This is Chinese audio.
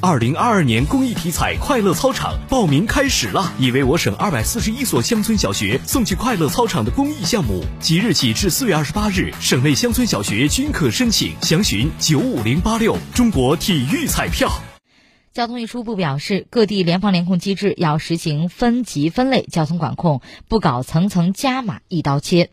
二零二二年公益体彩快乐操场报名开始了已为我省二百四十一所乡村小学送去快乐操场的公益项目。即日起至四月二十八日省内乡村小学均可申请详询九五零八六。中国体育彩票。交通运输部表示各地联防联控机制要实行分级分类交通管控不搞层层加码一刀切。